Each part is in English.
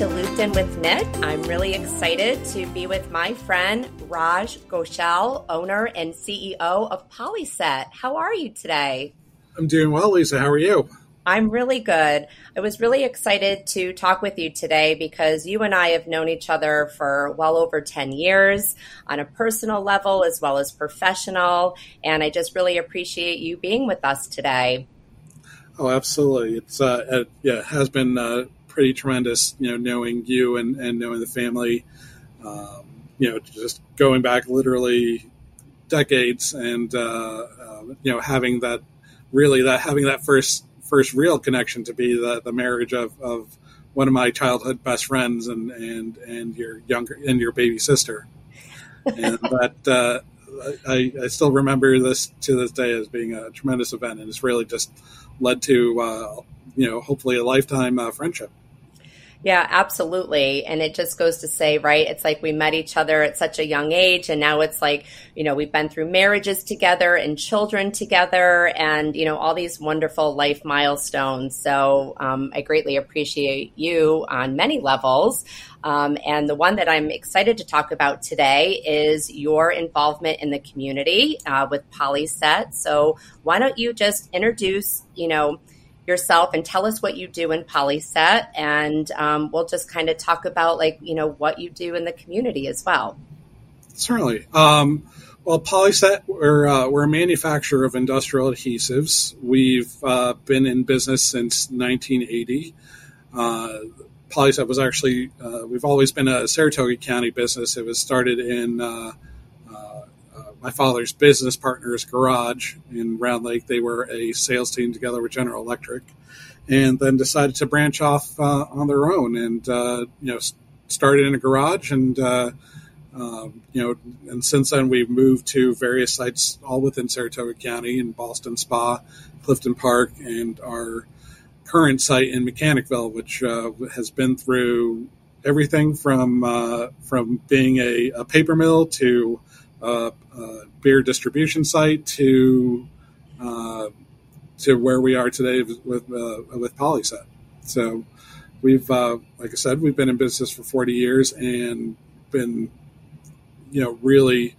to Looped In with KNIT. I'm really excited to be with my friend Raj Ghoshal, owner and CEO of Polyset. How are you today? I'm doing well, Lisa. How are you? I'm really good. I was really excited to talk with you today because you and I have known each other for well over 10 years on a personal level as well as professional. And I just really appreciate you being with us today. Oh, absolutely. It's, uh, it, yeah, it has been uh, pretty tremendous, you know, knowing you and, and knowing the family, um, you know, just going back literally decades and, uh, uh you know, having that really that having that first first real connection to be the, the marriage of, of one of my childhood best friends and, and, and your younger and your baby sister. And that uh, I, I still remember this to this day as being a tremendous event, and it's really just led to uh, you know hopefully a lifetime uh, friendship. Yeah, absolutely. And it just goes to say, right? It's like we met each other at such a young age. And now it's like, you know, we've been through marriages together and children together and, you know, all these wonderful life milestones. So um, I greatly appreciate you on many levels. Um, and the one that I'm excited to talk about today is your involvement in the community uh, with Polyset. So why don't you just introduce, you know, yourself and tell us what you do in Polyset, and um, we'll just kind of talk about like you know what you do in the community as well. Certainly. Um, well, Polyset, we're, uh, we're a manufacturer of industrial adhesives. We've uh, been in business since 1980. Uh, Polyset was actually, uh, we've always been a Saratoga County business. It was started in uh, my father's business partner's garage in Round Lake. They were a sales team together with General Electric, and then decided to branch off uh, on their own and uh, you know started in a garage and. Uh, um, you know, and since then we've moved to various sites all within Saratoga County in Ballston Spa, Clifton Park, and our current site in Mechanicville, which uh, has been through everything from uh, from being a, a, paper mill to uh, uh, beer distribution site to uh, to where we are today with with Polyset. So we've, like I said, we've been in business for 40 years and been, you know, really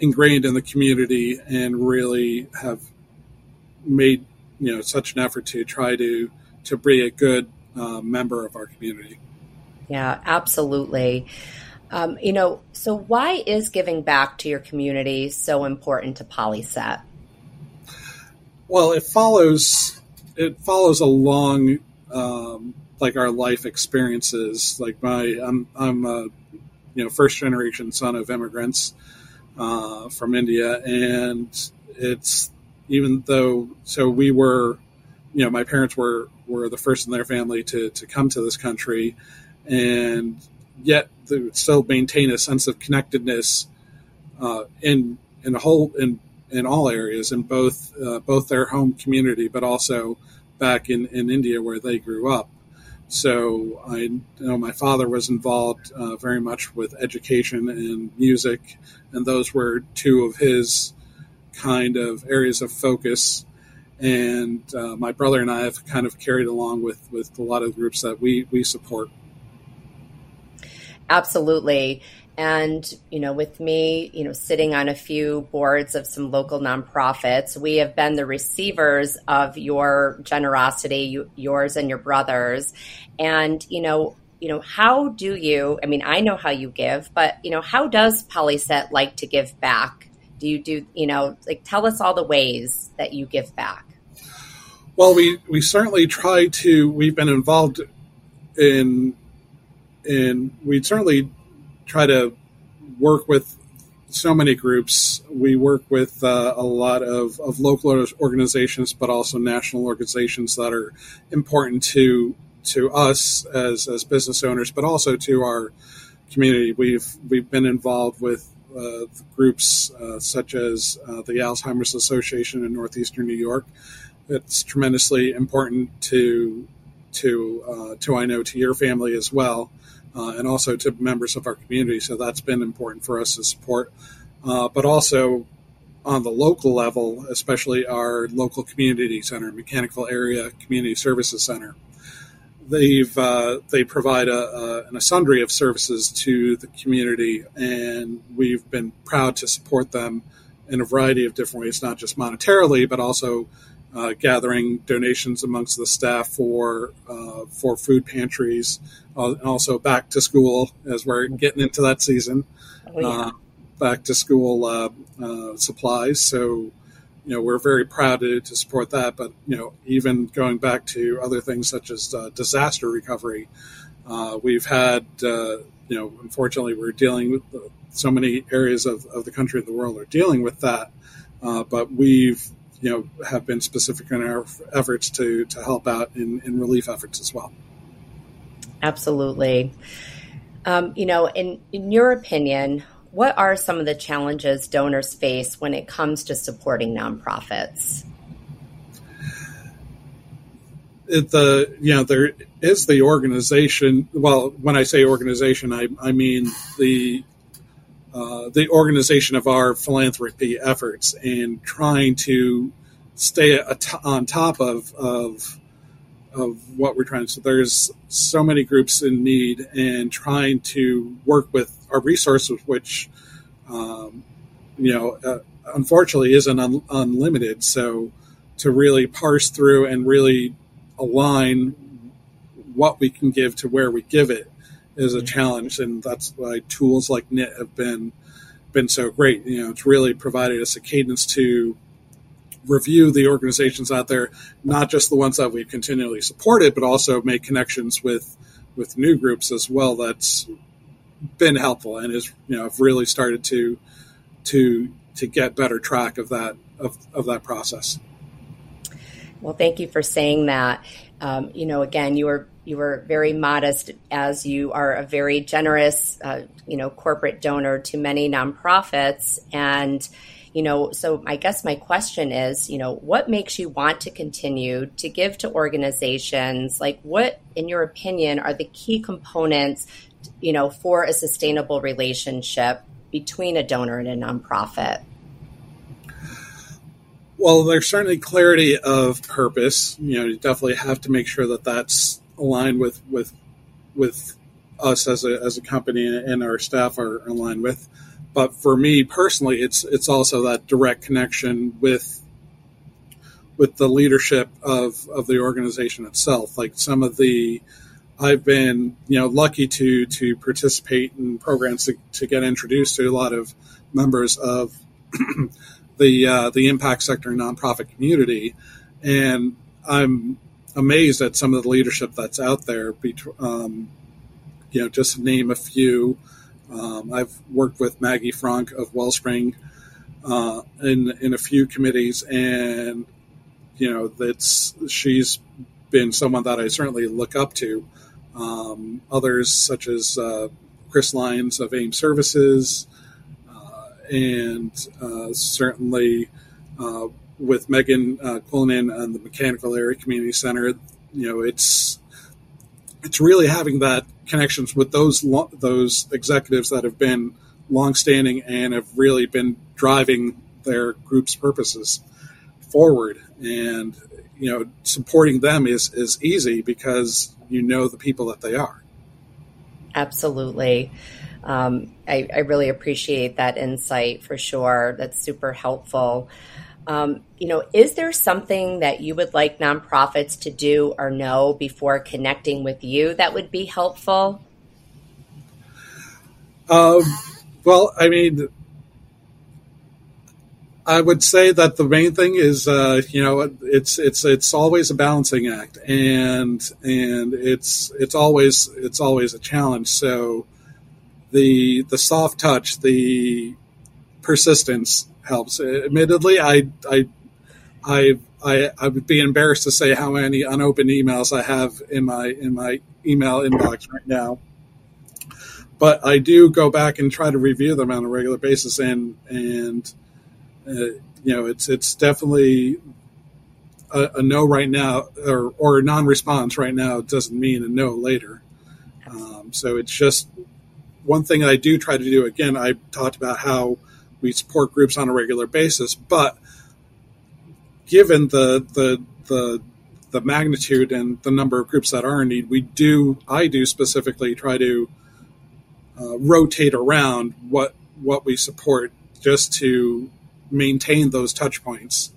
ingrained in the community and really have made you know such an effort to try to to be a good uh, member of our community. Yeah, absolutely. Um, you know, so why is giving back to your community so important to Polyset? Well, it follows it follows along um, like our life experiences. Like my, I'm I'm a you know first generation son of immigrants uh, from India, and it's even though so we were, you know, my parents were were the first in their family to to come to this country, and yet they still maintain a sense of connectedness uh, in in a whole in in all areas in both uh, both their home community, but also back in, in India where they grew up. So I you know my father was involved uh, very much with education and music, and those were two of his kind of areas of focus. And uh, my brother and I have kind of carried along with, with a lot of groups that we, we support. Absolutely. And, you know, with me, you know, sitting on a few boards of some local nonprofits, we have been the receivers of your generosity, you, yours and your brothers. And, you know, you know, how do you, I mean, I know how you give, but, you know, how does Polyset like to give back? Do you do, you know, like tell us all the ways that you give back? Well, we, we certainly try to, we've been involved in and we certainly try to work with so many groups. We work with uh, a lot of, of local organizations, but also national organizations that are important to to us as, as business owners, but also to our community. We've we've been involved with uh, groups uh, such as uh, the Alzheimer's Association in northeastern New York. It's tremendously important to to uh, to I know to your family as well uh, and also to members of our community. So that's been important for us to support. Uh, but also on the local level, especially our local community center, Mechanicville Area Community Services Center. they've uh, they provide a, a, a, sundry of services to the community, and we've been proud to support them in a variety of different ways, not just monetarily, but also uh, gathering donations amongst the staff for uh, for food pantries, uh, and also back to school as we're getting into that season. Oh, yeah. Uh, back to school uh, supplies. So you know, we're very proud to, to, support that. But you know, even going back to other things such as uh, disaster recovery, uh, we've had uh, you know, unfortunately, we're dealing with so many areas of, of the country and the world are dealing with that. Uh, but we've you know have been specific in our efforts to to help out in, in relief efforts as well. Absolutely. Um, you know, in in your opinion, what are some of the challenges donors face when it comes to supporting nonprofits? It, the you know there is the organization. Well, when I say organization, I, I mean the uh, the organization of our philanthropy efforts and trying to stay on top of of of what we're trying to. So there's so many groups in need, and trying to work with our resources, which um, you know, uh, unfortunately, isn't un- unlimited. So to really parse through and really align what we can give to where we give it is a mm-hmm. challenge, and that's why tools like KNIT have been been so great. You know, it's really provided us a cadence to review the organizations out there, not just the ones that we've continually supported, but also make connections with with new groups as well. That's been helpful and has you know have really started to to to get better track of that of, of that process. Well, thank you for saying that. Um, you know, again, you were you were very modest as you are a very generous, uh, you know, corporate donor to many nonprofits, and you know, so I guess my question is, you know, what makes you want to continue to give to organizations? Like, what, in your opinion, are the key components, you know, for a sustainable relationship between a donor and a nonprofit? Well, there's certainly clarity of purpose. You know, you definitely have to make sure that that's aligned with with with us as a as a company and our staff are aligned with. But for me personally, it's it's also that direct connection with with the leadership of, of the organization itself. Like some of the I've been, you know, lucky to to participate in programs to, to get introduced to a lot of members of the uh, the impact sector nonprofit community, and I'm amazed at some of the leadership that's out there. Um, you know, just name a few. Um, I've worked with Maggie Fronk of Wellspring uh, in in a few committees, and you know that's she's been someone that I certainly look up to. Um, others such as uh, Chris Lyons of AIM Services, uh, and uh, certainly uh, with Megan uh, and the Mechanicville Area Community Center, you know it's it's really having that connections with those lo- those executives that have been longstanding and have really been driving their group's purposes forward. And you know, supporting them is is easy because you know the people that they are. Absolutely. Um, I, I, really appreciate that insight for sure. That's super helpful. Um, you know, is there something that you would like nonprofits to do or know before connecting with you that would be helpful? Um, well, I mean, I would say that the main thing is, uh, you know, it's it's it's always a balancing act, and and it's it's always it's always a challenge. So, the the soft touch, the persistence helps. Admittedly, I I I I, I would be embarrassed to say how many unopened emails I have in my in my email inbox right now. But I do go back and try to review them on a regular basis, and and uh, you know it's it's definitely a, a, no right now or or a non-response right now doesn't mean a no later. Um, so it's just one thing I do try to do. Again, I talked about how we support groups on a regular basis, but given the the the the magnitude and the number of groups that are in need, we do, I do specifically try to uh, rotate around what what we support just to maintain those touch points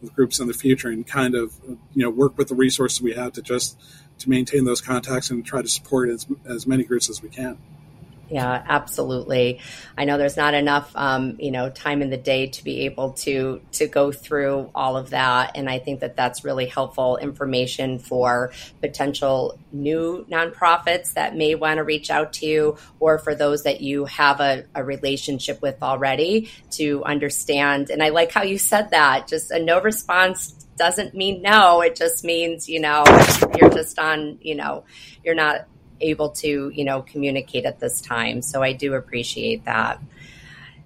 with groups in the future and kind of you know work with the resources we have to just to maintain those contacts and try to support as, as many groups as we can. Yeah, absolutely. I know there's not enough, um, you know, time in the day to be able to to go through all of that, and I think that that's really helpful information for potential new nonprofits that may want to reach out to you, or for those that you have a, a relationship with already to understand. And I like how you said that. Just a no response doesn't mean no. It just means you know you're just on, you know, you're not able to, you know, communicate at this time. So I do appreciate that.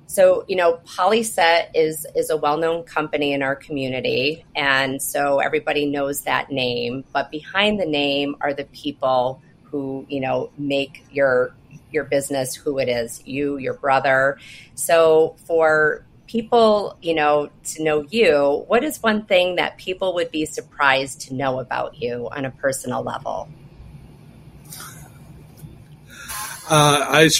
So, you know, Polyset is is a well-known company in our community, and so everybody knows that name. But behind the name are the people who, you know, make your your business who it is. You, your brother. So, for people, you know, to know you, what is one thing that people would be surprised to know about you on a personal level? Uh, I,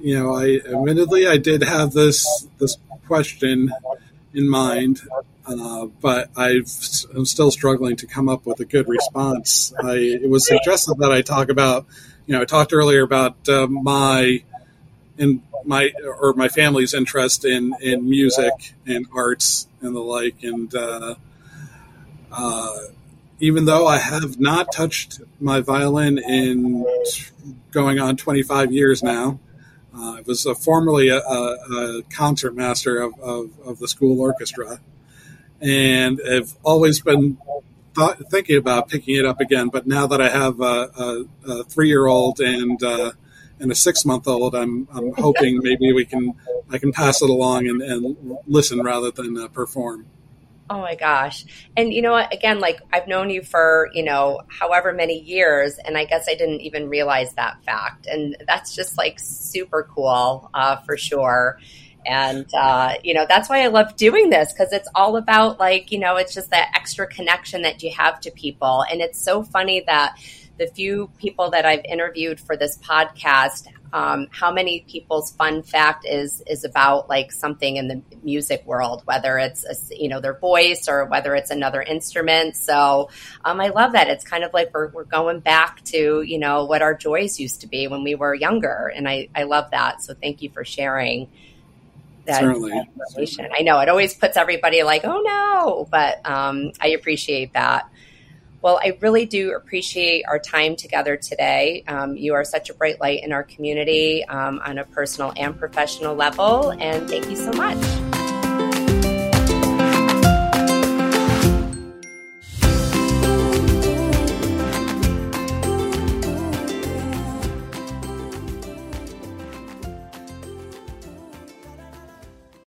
you know, I admittedly I did have this this question in mind, uh, but i am still struggling to come up with a good response. I, it was suggested that I talk about, you know, I talked earlier about uh, my in my or my family's interest in in music and arts and the like, and uh, uh, even though I have not touched my violin in going on 25 years now. Uh, I was uh, formerly a, a, a of, of, of, the school orchestra and I've always been thought, thinking about picking it up again. But now that I have a, a three year old and uh, and a six month old, I'm, I'm hoping maybe we can I can pass it along and, and listen rather than uh, perform. Oh my gosh. And you know what? Again, like I've known you for, you know, however many years, and I guess I didn't even realize that fact. And that's just like super cool uh, for sure. And, uh, you know, that's why I love doing this because it's all about like, you know, it's just that extra connection that you have to people. And it's so funny that the few people that I've interviewed for this podcast um, how many people's fun fact is is about like something in the music world, whether it's a, you know their voice or whether it's another instrument. So um, I love that. It's kind of like we're we're going back to you know what our joys used to be when we were younger, and I I love that. So thank you for sharing. That Certainly. information. I know it always puts everybody like, oh no, but um, I appreciate that. Well, I really do appreciate our time together today. Um, you are such a bright light in our community um, on a personal and professional level, and thank you so much.